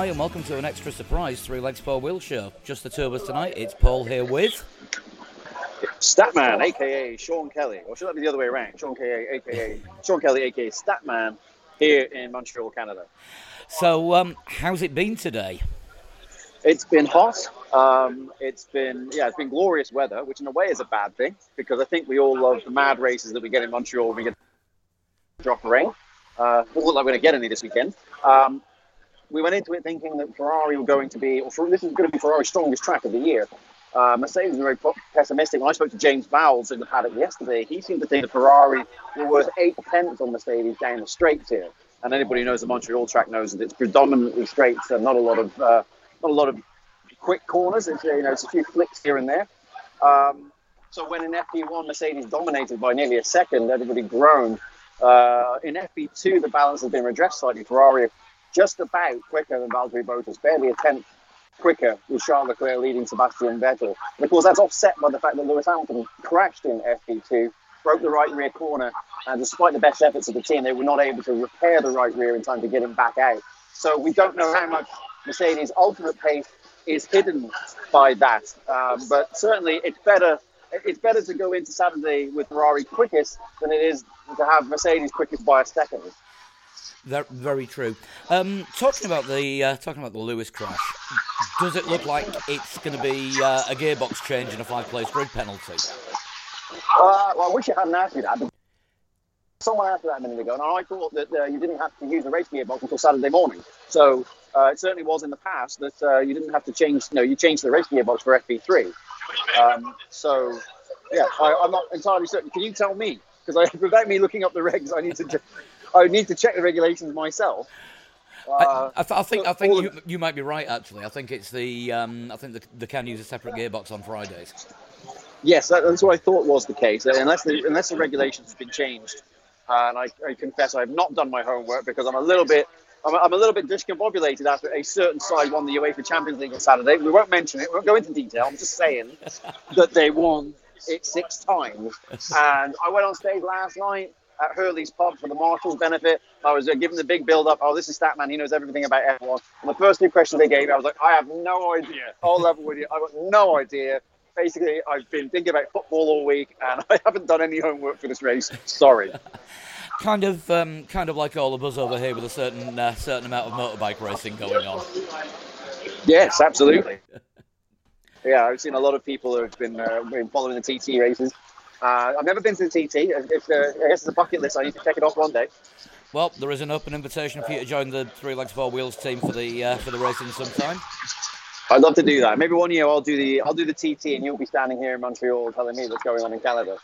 Hi, and welcome to an extra surprise Three Legs Four Wheel show. Just the two of us tonight. It's Paul here with. Statman, aka Sean Kelly, or should that be the other way around? Sean Kelly, aka Sean Kelly, aka Statman, here in Montreal, Canada. So, um, how's it been today? It's been hot. Um, it's been yeah, it's been glorious weather, which in a way is a bad thing because I think we all love the mad races that we get in Montreal when we get drop rain. Uh, doesn't look like we're going to get any this weekend. Um, we went into it thinking that Ferrari were going to be, or this is going to be Ferrari's strongest track of the year. Uh, Mercedes was very pessimistic. When I spoke to James Vowles in the paddock yesterday, he seemed to think that Ferrari were worth eight tenths on Mercedes down the straights here. And anybody who knows the Montreal track knows that it's predominantly straights and not a lot of uh, not a lot of quick corners. It's you know it's a few flicks here and there. Um, so when in FP1 Mercedes dominated by nearly a second, everybody groaned. Uh, in FP2, the balance has been redressed slightly. Ferrari just about quicker than Valtteri Bottas, barely a tenth quicker with Charles Leclerc leading Sebastian Vettel. And of course, that's offset by the fact that Lewis Hamilton crashed in FP2, broke the right rear corner, and despite the best efforts of the team, they were not able to repair the right rear in time to get him back out. So we don't know how much Mercedes' ultimate pace is hidden by that. Um, but certainly, it's better. It's better to go into Saturday with Ferrari quickest than it is to have Mercedes quickest by a second. Very true. Um, talking about the uh, talking about the Lewis crash, does it look like it's going to be uh, a gearbox change and a five-place grid penalty? Uh, well, I wish you hadn't asked me that. Someone asked me that a minute ago, and I thought that uh, you didn't have to use a race gearbox until Saturday morning. So uh, it certainly was in the past that uh, you didn't have to change. You No, you changed the race gearbox for FP3. Um, so yeah, I, am not entirely certain. Can you tell me? Because without me looking up the regs, I need to. I would need to check the regulations myself. Uh, I, I, th- I, think I think you, you might be right. Actually, I think it's the um, I think the, they can use a separate gearbox on Fridays. Yes, that, that's what I thought was the case. Unless the unless the regulations have been changed, uh, and I, I, confess I have not done my homework because I'm a little bit I'm, I'm a little bit discombobulated after a certain side won the UEFA Champions League on Saturday. We won't mention it. We won't go into detail. I'm just saying that they won it six times. And I went on stage last night at Hurley's Pub for the Marshals benefit. I was uh, giving the big build up. Oh, this is Statman. He knows everything about F1. And the first two questions they gave me, I was like, I have no idea. I'll level with you. I've got no idea. Basically, I've been thinking about football all week and I haven't done any homework for this race. Sorry. kind of, um, kind of like all of us over here with a certain, uh, certain amount of motorbike racing going on. Yes, absolutely. yeah, I've seen a lot of people who have been, uh, been following the TT races. Uh, I've never been to the TT. If, uh, I guess it's a bucket list. I need to check it off one day. Well, there is an open invitation for you to join the Three Legs Four Wheels team for the uh, for the racing sometime. I'd love to do that. Maybe one year I'll do the I'll do the TT, and you'll be standing here in Montreal telling me what's going on in Canada.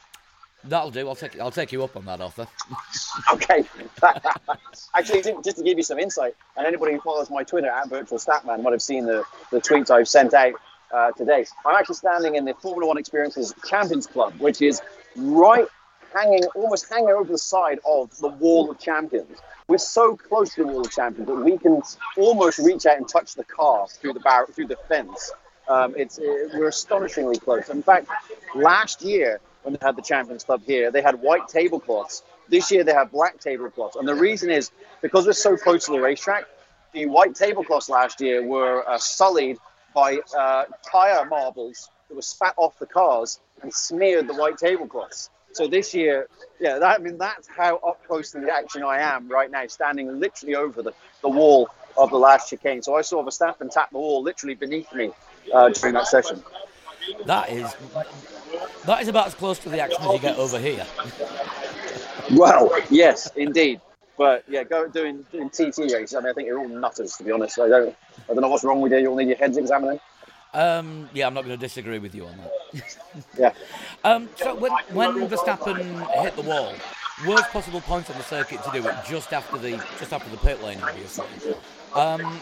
That'll do. I'll take I'll take you up on that offer. okay. Actually, just to give you some insight, and anybody who follows my Twitter at Virtual Statman might have seen the, the tweets I've sent out uh, today. I'm actually standing in the Formula One Experiences Champions Club, which is right hanging, almost hanging over the side of the Wall of Champions. We're so close to the Wall of Champions that we can almost reach out and touch the car through the bar- through the fence. Um, it's it, we're astonishingly close. In fact, last year when they had the Champions Club here, they had white tablecloths. This year they have black tablecloths, and the reason is because we're so close to the racetrack. The white tablecloths last year were uh, sullied by uh, tire marbles that were spat off the cars and smeared the white tablecloths. So this year, yeah, that, I mean that's how up close to the action I am right now, standing literally over the, the wall of the last chicane. So I saw Verstappen tap the wall literally beneath me uh, during that session. That is that is about as close to the action as you get over here. well, yes, indeed. But yeah, go doing doing TT races. I mean, I think you're all nutters to be honest. I don't I don't know what's wrong with you. You'll need your heads examining. Um, yeah, I'm not going to disagree with you on that. yeah. Um, so when when Verstappen hit the wall, worst possible point on the circuit to do it just after the just after the pit lane, obviously. Um,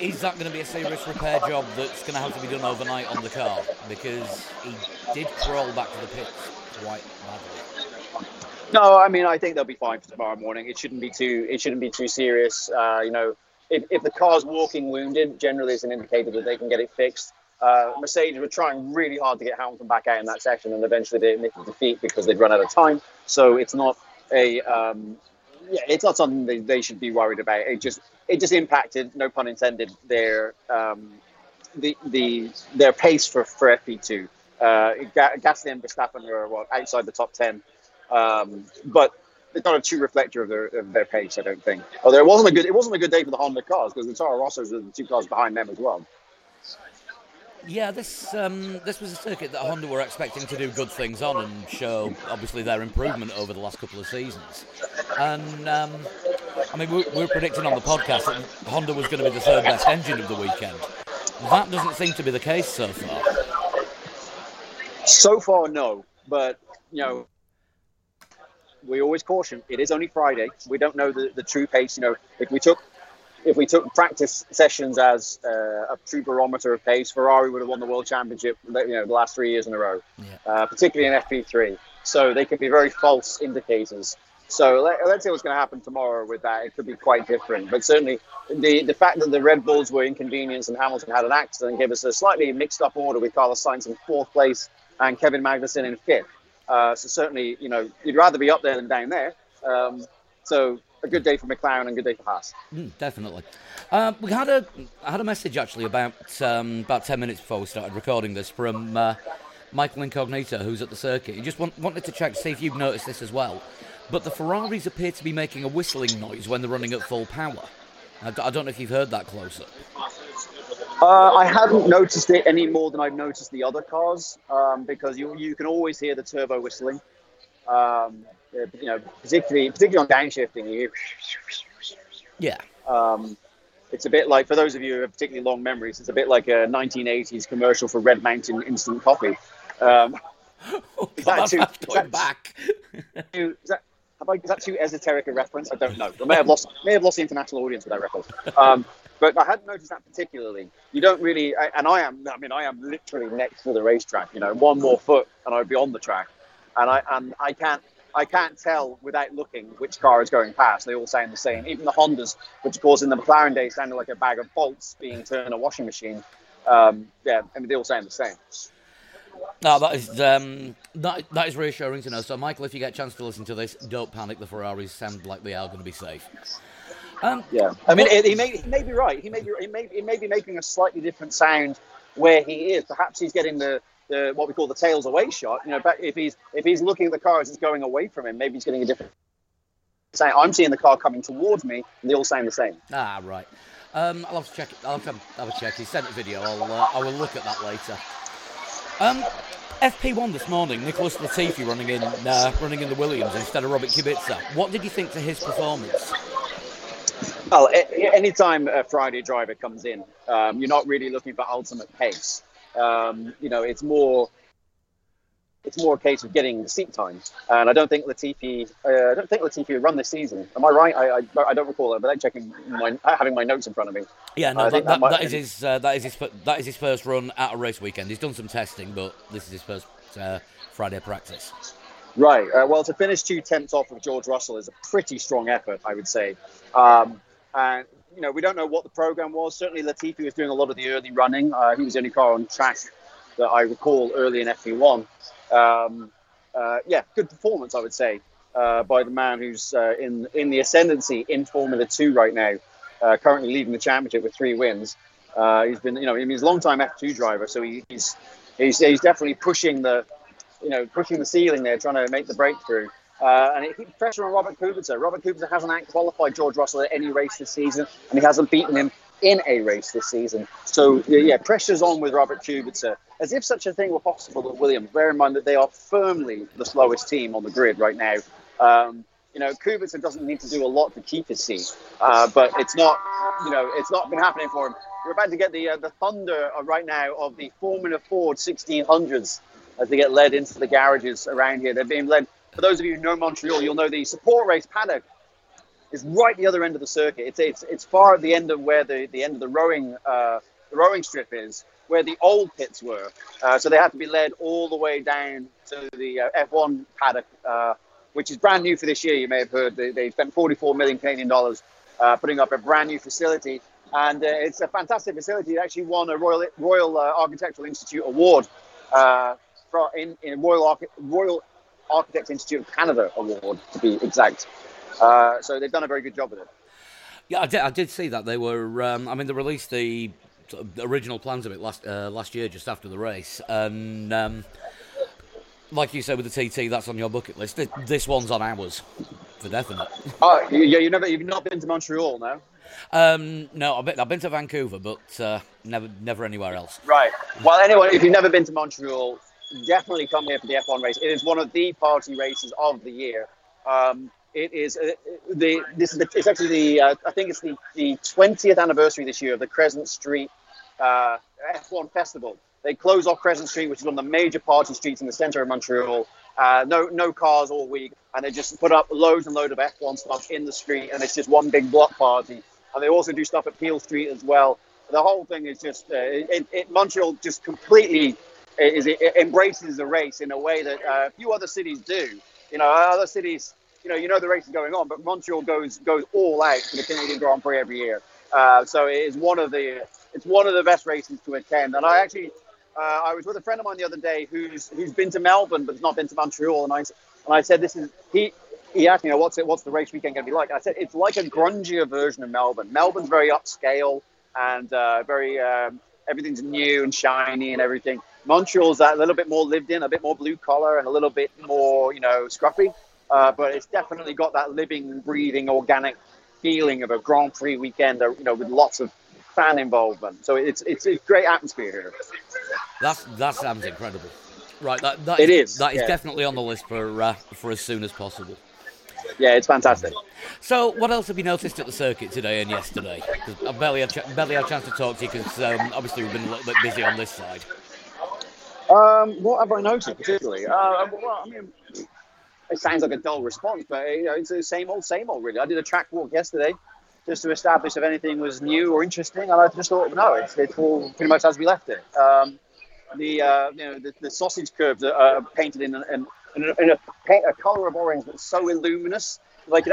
is that going to be a serious repair job that's going to have to be done overnight on the car? Because he did crawl back to the pits quite badly. No, I mean I think they'll be fine for tomorrow morning. It shouldn't be too it shouldn't be too serious. Uh, you know, if, if the car's walking wounded, generally it's an indicator that they can get it fixed. Uh, Mercedes were trying really hard to get Hamilton back out in that session, and eventually they admitted defeat because they'd run out of time. So it's not a um, yeah, it's not something they, they should be worried about. It just it just impacted, no pun intended, their um, the the their pace for for FP two. Uh, Gasly and Verstappen are what outside the top ten, um, but it's not a true reflector of their of their pace. I don't think. Although it wasn't a good it wasn't a good day for the Honda cars because the Toro Rossos are the two cars behind them as well. Yeah, this um, this was a circuit that Honda were expecting to do good things on and show obviously their improvement over the last couple of seasons. And um, I mean, we, we were predicting on the podcast that Honda was going to be the third best engine of the weekend. That doesn't seem to be the case so far. So far, no. But you know, we always caution it is only Friday. We don't know the, the true pace. You know, if we took if we took practice sessions as uh, a true barometer of pace, Ferrari would have won the world championship, you know, the last three years in a row, yeah. uh, particularly in FP3. So they can be very false indicators. So let, us see what's going to happen tomorrow with that. It could be quite different, but certainly the the fact that the Red Bulls were inconvenienced and Hamilton had an accident gave us a slightly mixed up order with Carlos Sainz in fourth place and Kevin Magnussen in fifth. Uh, so certainly, you know, you'd rather be up there than down there. Um, so a good day for McLaren and a good day for Haas. Mm, definitely. Uh, we had a had a message actually about um, about ten minutes before we started recording this from uh, Michael Incognito, who's at the circuit. He just want, wanted to check to see if you've noticed this as well. But the Ferraris appear to be making a whistling noise when they're running at full power. I, I don't know if you've heard that closer. Uh, I haven't noticed it any more than I've noticed the other cars um, because you you can always hear the turbo whistling. Um, uh, you know, particularly particularly on downshifting, you yeah. Um, it's a bit like for those of you who have particularly long memories. It's a bit like a 1980s commercial for Red Mountain instant coffee. Um, oh, is that too, that, back? is that, I, is that too esoteric a reference? I don't know. I may have lost may have lost the international audience with that reference. Um, but I hadn't noticed that particularly. You don't really, and I am. I mean, I am literally next to the racetrack. You know, one more foot and I'd be on the track, and I and I can't I can't tell without looking which car is going past. They all sound the same. Even the Hondas, which of course in the McLaren days sounded like a bag of bolts being turned in a washing machine. Um, yeah, I mean they all sound the same. No, that is um, that that is reassuring to know. So, Michael, if you get a chance to listen to this, don't panic. The Ferraris sound like they are going to be safe. Um, yeah, I mean, he may he may be right. He may be he may, he may be making a slightly different sound where he is. Perhaps he's getting the the what we call the tails away shot. You know, but if he's if he's looking at the car as it's going away from him, maybe he's getting a different. Saying, I'm seeing the car coming towards me, and they all sound the same. Ah, right. Um, I'll have to check it. I'll have to have a check. He sent a video. I'll uh, I will look at that later. Um, FP1 this morning, Nicholas Latifi running in uh, running in the Williams instead of Robert Kubica. What did you think to his performance? Well, anytime a Friday driver comes in, um, you're not really looking for ultimate pace. Um, you know, it's more it's more a case of getting the seat time. And I don't think Latifi, uh, I don't think Latifi will run this season. Am I right? I, I, I don't recall that, but I'm checking my, having my notes in front of me. Yeah, no, that, that, that, that is his, uh, that is his, that is his first run at a race weekend. He's done some testing, but this is his first uh, Friday practice. Right. Uh, well, to finish two tenths off of George Russell is a pretty strong effort, I would say. Um, and you know, we don't know what the program was. Certainly, Latifi was doing a lot of the early running. Uh, he was the only car on track that I recall early in FP1. Um, uh, yeah, good performance, I would say, uh, by the man who's uh, in in the ascendancy in Formula Two right now, uh, currently leading the championship with three wins. Uh, he's been, you know, he's a long time F2 driver, so he, he's he's he's definitely pushing the, you know, pushing the ceiling there, trying to make the breakthrough. Uh, and it keeps pressure on Robert Kubica. Robert Kubica hasn't qualified George Russell at any race this season, and he hasn't beaten him in a race this season. So, yeah, pressure's on with Robert Kubica. As if such a thing were possible at Williams. Bear in mind that they are firmly the slowest team on the grid right now. Um, you know, Kubica doesn't need to do a lot to keep his seat, uh, but it's not, you know, it's not been happening for him. We're about to get the uh, the thunder right now of the Formula Ford 1600s as they get led into the garages around here. They're being led for those of you who know Montreal, you'll know the support race paddock is right the other end of the circuit. It's it's it's far at the end of where the, the end of the rowing uh, the rowing strip is, where the old pits were. Uh, so they have to be led all the way down to the uh, F1 paddock, uh, which is brand new for this year. You may have heard they, they spent 44 million Canadian dollars uh, putting up a brand new facility, and uh, it's a fantastic facility. It actually won a Royal Royal Architectural Institute award. in, in Royal Royal Architects Institute of Canada award, to be exact. Uh, so they've done a very good job with it. Yeah, I did, I did see that they were. Um, I mean, they released the, original plans of it last uh, last year, just after the race, and um, like you said with the TT, that's on your bucket list. This one's on ours for definite. Oh, yeah, you never, you've not been to Montreal, no? Um, no, I've been, I've been to Vancouver, but uh, never never anywhere else. Right. Well, anyway, if you've never been to Montreal, definitely come here for the F1 race. It is one of the party races of the year. Um, it is uh, the this is the, it's actually the uh, I think it's the the 20th anniversary this year of the Crescent Street uh, F1 Festival. They close off Crescent Street, which is one of the major party streets in the center of Montreal. Uh, no no cars all week, and they just put up loads and loads of F1 stuff in the street, and it's just one big block party. And they also do stuff at Peel Street as well. The whole thing is just uh, it, it, Montreal just completely is it, embraces the race in a way that uh, few other cities do. You know, other cities, you know, you know the race is going on, but Montreal goes goes all out for the Canadian Grand Prix every year. Uh, so it is one of the it's one of the best races to attend. And I actually uh, I was with a friend of mine the other day who's who's been to Melbourne but has not been to Montreal, and I and I said this is he. He asked me, you know, what's it, what's the race weekend going to be like? And I said, it's like a grungier version of Melbourne. Melbourne's very upscale and uh, very, um, everything's new and shiny and everything. Montreal's that a little bit more lived in, a bit more blue collar, and a little bit more, you know, scruffy. Uh, but it's definitely got that living, breathing, organic feeling of a Grand Prix weekend, uh, you know, with lots of fan involvement. So it's it's a great atmosphere here. That's that sounds incredible. Right, that, that it is, is that is yeah. definitely on the list for uh, for as soon as possible. Yeah, it's fantastic. So, what else have you noticed at the circuit today and yesterday? I barely had, ch- barely had a chance to talk to you because um, obviously we've been a little bit busy on this side. Um, what have I noticed particularly? Uh, well, I mean, it sounds like a dull response, but you know, it's the same old, same old. Really, I did a track walk yesterday just to establish if anything was new or interesting, and I just thought, no, it's, it's all pretty much as we left it. Um, the uh, you know the, the sausage kerbs are, are painted in, in, in, a, in a, paint, a color of orange that's so illuminous, like could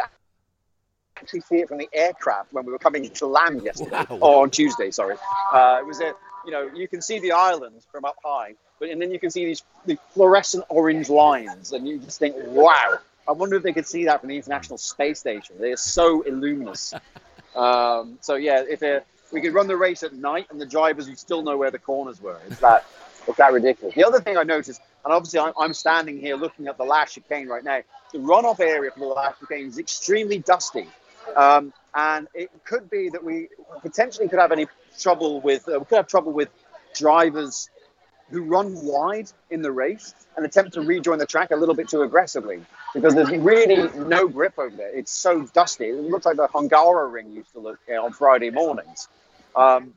actually see it from the aircraft when we were coming to land yesterday Wow. or on Tuesday. Sorry, uh, it was a you know you can see the islands from up high, but and then you can see these the fluorescent orange lines, and you just think, wow. I wonder if they could see that from the International Space Station. They are so illuminous. Um, so yeah, if it, we could run the race at night and the drivers would still know where the corners were, it's that it's that ridiculous. The other thing I noticed, and obviously I'm, I'm standing here looking at the last chicane right now. The runoff area for the last chicane is extremely dusty, um, and it could be that we potentially could have any trouble with uh, we could have trouble with drivers who run wide in the race and attempt to rejoin the track a little bit too aggressively because there's really no grip over there. It's so dusty. It looks like the Hungaroring used to look you know, on Friday mornings. Um,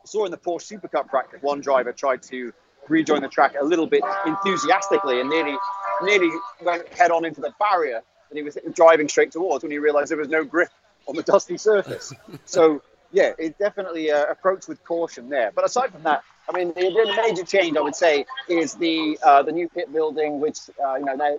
I saw in the Porsche Supercup practice, one driver tried to rejoin the track a little bit enthusiastically and nearly, nearly went head on into the barrier that he was driving straight towards when he realized there was no grip on the dusty surface. so, yeah, it definitely uh, approach with caution there. But aside from that, I mean, the, the major change I would say is the uh, the new pit building, which uh, you know now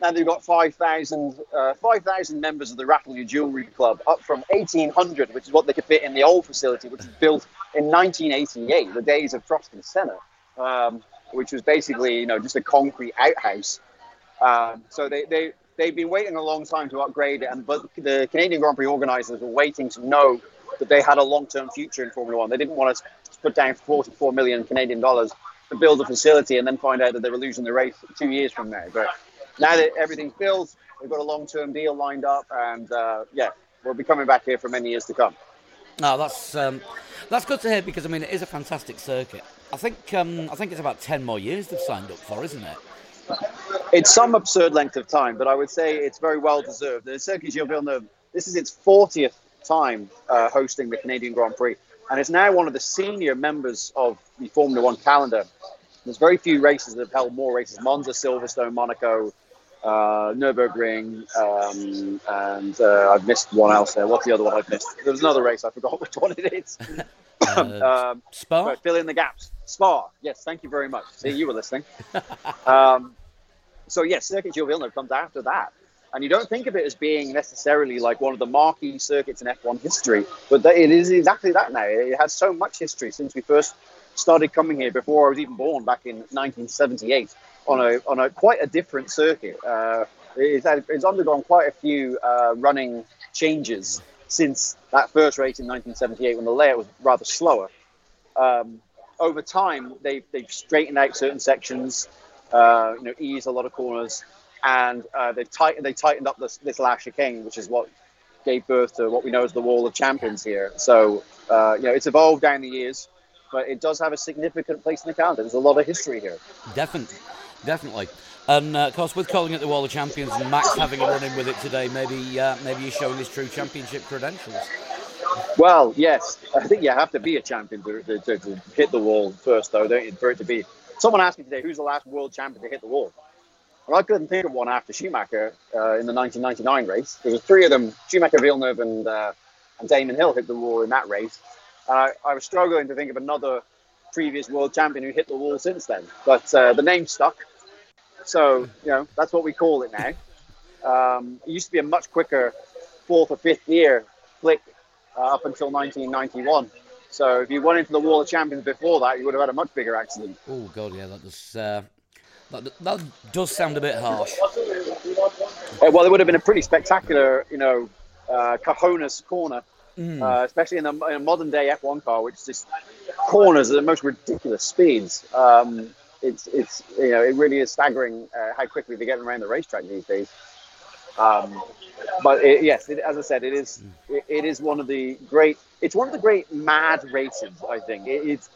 now they've got 5,000 uh, 5,000 members of the Raffle Your Jewelry Club, up from 1,800, which is what they could fit in the old facility, which was built in 1988, the days of Prost and Senna, um, which was basically you know just a concrete outhouse. Um, so they, they they've been waiting a long time to upgrade it, and but the Canadian Grand Prix organisers were waiting to know that they had a long-term future in Formula One. They didn't want to put down 44 million Canadian dollars to build a facility and then find out that they were losing the race two years from now. But now that everything's built, we've got a long-term deal lined up, and uh, yeah, we'll be coming back here for many years to come. No, that's um, that's good to hear because I mean it is a fantastic circuit. I think um, I think it's about ten more years they've signed up for, isn't it? It's some absurd length of time, but I would say it's very well deserved. The Circuit Gilles Villeneuve, this is its 40th time uh, hosting the Canadian Grand Prix, and it's now one of the senior members of the Formula One calendar. There's very few races that have held more races: Monza, Silverstone, Monaco, uh, Nurburgring, um, and uh, I've missed one else there. What's the other one I've missed? There was another race I forgot which one it is. Uh, um, Spa. fill in the gaps. Spa. Yes, thank you very much. See, you were listening. um, so yes, Circuit Gilles Villeneuve comes after that, and you don't think of it as being necessarily like one of the marquee circuits in F1 history, but it is exactly that now. It has so much history since we first started coming here before I was even born back in 1978 on a on a quite a different circuit. Uh, It's, it's undergone quite a few uh, running changes since that first race in 1978 when the layout was rather slower. Um, over time, they've, they've straightened out certain sections, uh, you know, eased a lot of corners, and uh, they've tightened they tightened up this, this last chicane, which is what gave birth to what we know as the Wall of Champions here. So, uh, you know, it's evolved down the years, but it does have a significant place in the calendar. There's a lot of history here. Definitely, definitely. And uh, of course, with calling it the Wall of Champions and Max having a run in with it today, maybe uh, maybe he's showing his true championship credentials. Well, yes, I think you have to be a champion to, to, to, to hit the wall first, though, don't you? For it to be. Someone asked me today, who's the last world champion to hit the wall? Well, I couldn't think of one after Schumacher uh, in the 1999 race. There was three of them: Schumacher, Villeneuve, and uh, and Damon Hill hit the wall in that race. Uh, I was struggling to think of another previous world champion who hit the wall since then, but uh, the name stuck. So, you know, that's what we call it now. Um, it used to be a much quicker fourth or fifth year flick uh, up until 1991. So if you went into the Wall of Champions before that, you would have had a much bigger accident. Oh god, yeah, that does uh, that, that does sound a bit harsh. Uh, well, it would have been a pretty spectacular, you know, uh, cojones corner, mm. uh, especially in a, in a, modern day F1 car, which just corners at the most ridiculous speeds. Um, it's it's you know it really is staggering uh, how quickly they're getting around the racetrack these days. Um, but it, yes, it, as I said, it is it, it is one of the great. It's one of the great mad races. I think it's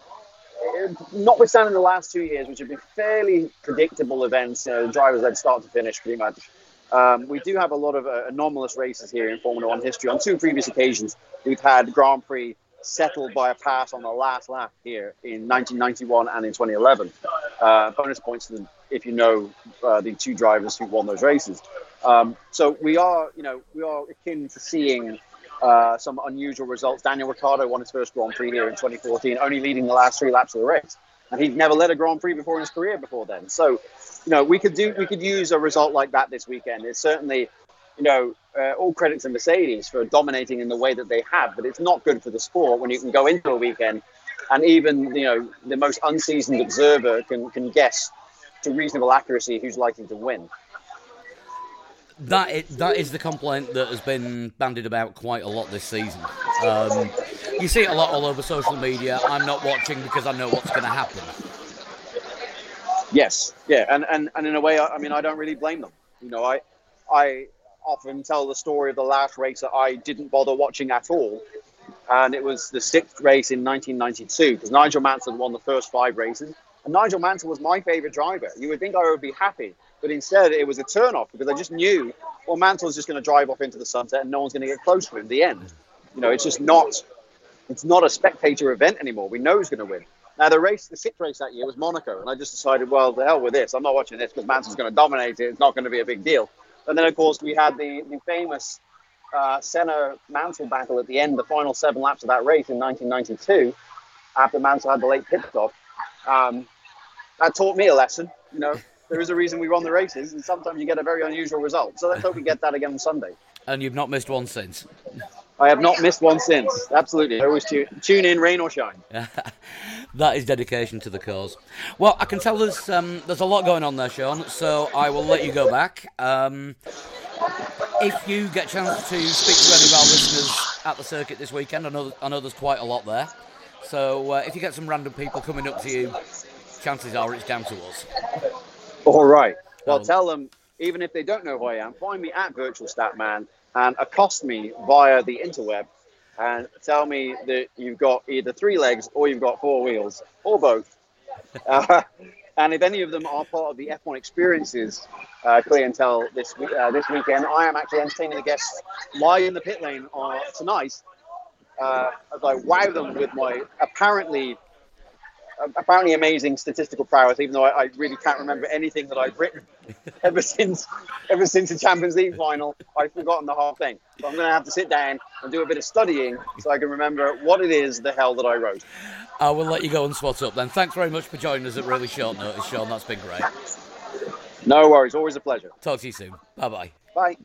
notwithstanding the last two years, which have been fairly predictable events. You know, the drivers led start to finish pretty much. Um, we do have a lot of uh, anomalous races here in Formula One history. On two previous occasions, we've had Grand Prix settled by a pass on the last lap here in 1991 and in 2011. Uh, bonus points them if you know uh, the two drivers who won those races. Um, so we are, you know, we are akin to seeing uh, some unusual results. Daniel Ricciardo won his first Grand Prix here in 2014, only leading the last three laps of the race, and he'd never led a Grand Prix before in his career before then. So, you know, we could do, we could use a result like that this weekend. It's certainly you know, uh, all credit to Mercedes for dominating in the way that they have, but it's not good for the sport when you can go into a weekend and even, you know, the most unseasoned observer can, can guess to reasonable accuracy who's likely to win. That is, that is the complaint that has been bandied about quite a lot this season. Um, you see it a lot all over social media. I'm not watching because I know what's going to happen. Yes, yeah, and, and, and in a way, I, I mean, I don't really blame them. You know, I, I, often tell the story of the last race that I didn't bother watching at all. And it was the sixth race in 1992 because Nigel Mansell won the first five races. And Nigel Mansell was my favorite driver. You would think I would be happy, but instead it was a turnoff because I just knew, well, Mansell's just going to drive off into the sunset and no one's going to get close to him the end. You know, it's just not, it's not a spectator event anymore. We know who's going to win. Now the race, the sixth race that year was Monaco, and I just decided, well, the hell with this. I'm not watching this because Mansell's going to dominate it. It's not going to be a big deal. And then, of course, we had the, the famous uh, Senna Mansell battle at the end, the final seven laps of that race in 1992, after Mansell had the late pit stop. Um, that taught me a lesson. You know, there is a reason we run the races, and sometimes you get a very unusual result. So let's hope we get that again on Sunday. And you've not missed one since. I have not missed one since. Absolutely. I always tune, tune in, rain or shine. that is dedication to the cause. Well, I can tell there's um, there's a lot going on there, Sean. So I will let you go back. Um, if you get a chance to speak to any of our listeners at the circuit this weekend, I know I know there's quite a lot there. So uh, if you get some random people coming up to you, chances are it's down to us. All right. Well, um, tell them even if they don't know who I am, find me at Virtual Statman and accost me via the interweb and tell me that you've got either three legs or you've got four wheels or both. Uh, and if any of them are part of the F1 experiences uh, clientele this uh, this weekend, I am actually entertaining the guests live in the pit lane uh, tonight uh, as I wow them with my apparently apparently amazing statistical prowess, even though I, I, really can't remember anything that I've written ever since ever since the Champions League final. I've forgotten the whole thing. So I'm going to have to sit down and do a bit of studying so I can remember what it is the hell that I wrote. I will let you go and swat up then. Thanks very much for joining us at really short notice, Sean. That's been great. No worries. Always a pleasure. Talk to you soon. Bye-bye. Bye.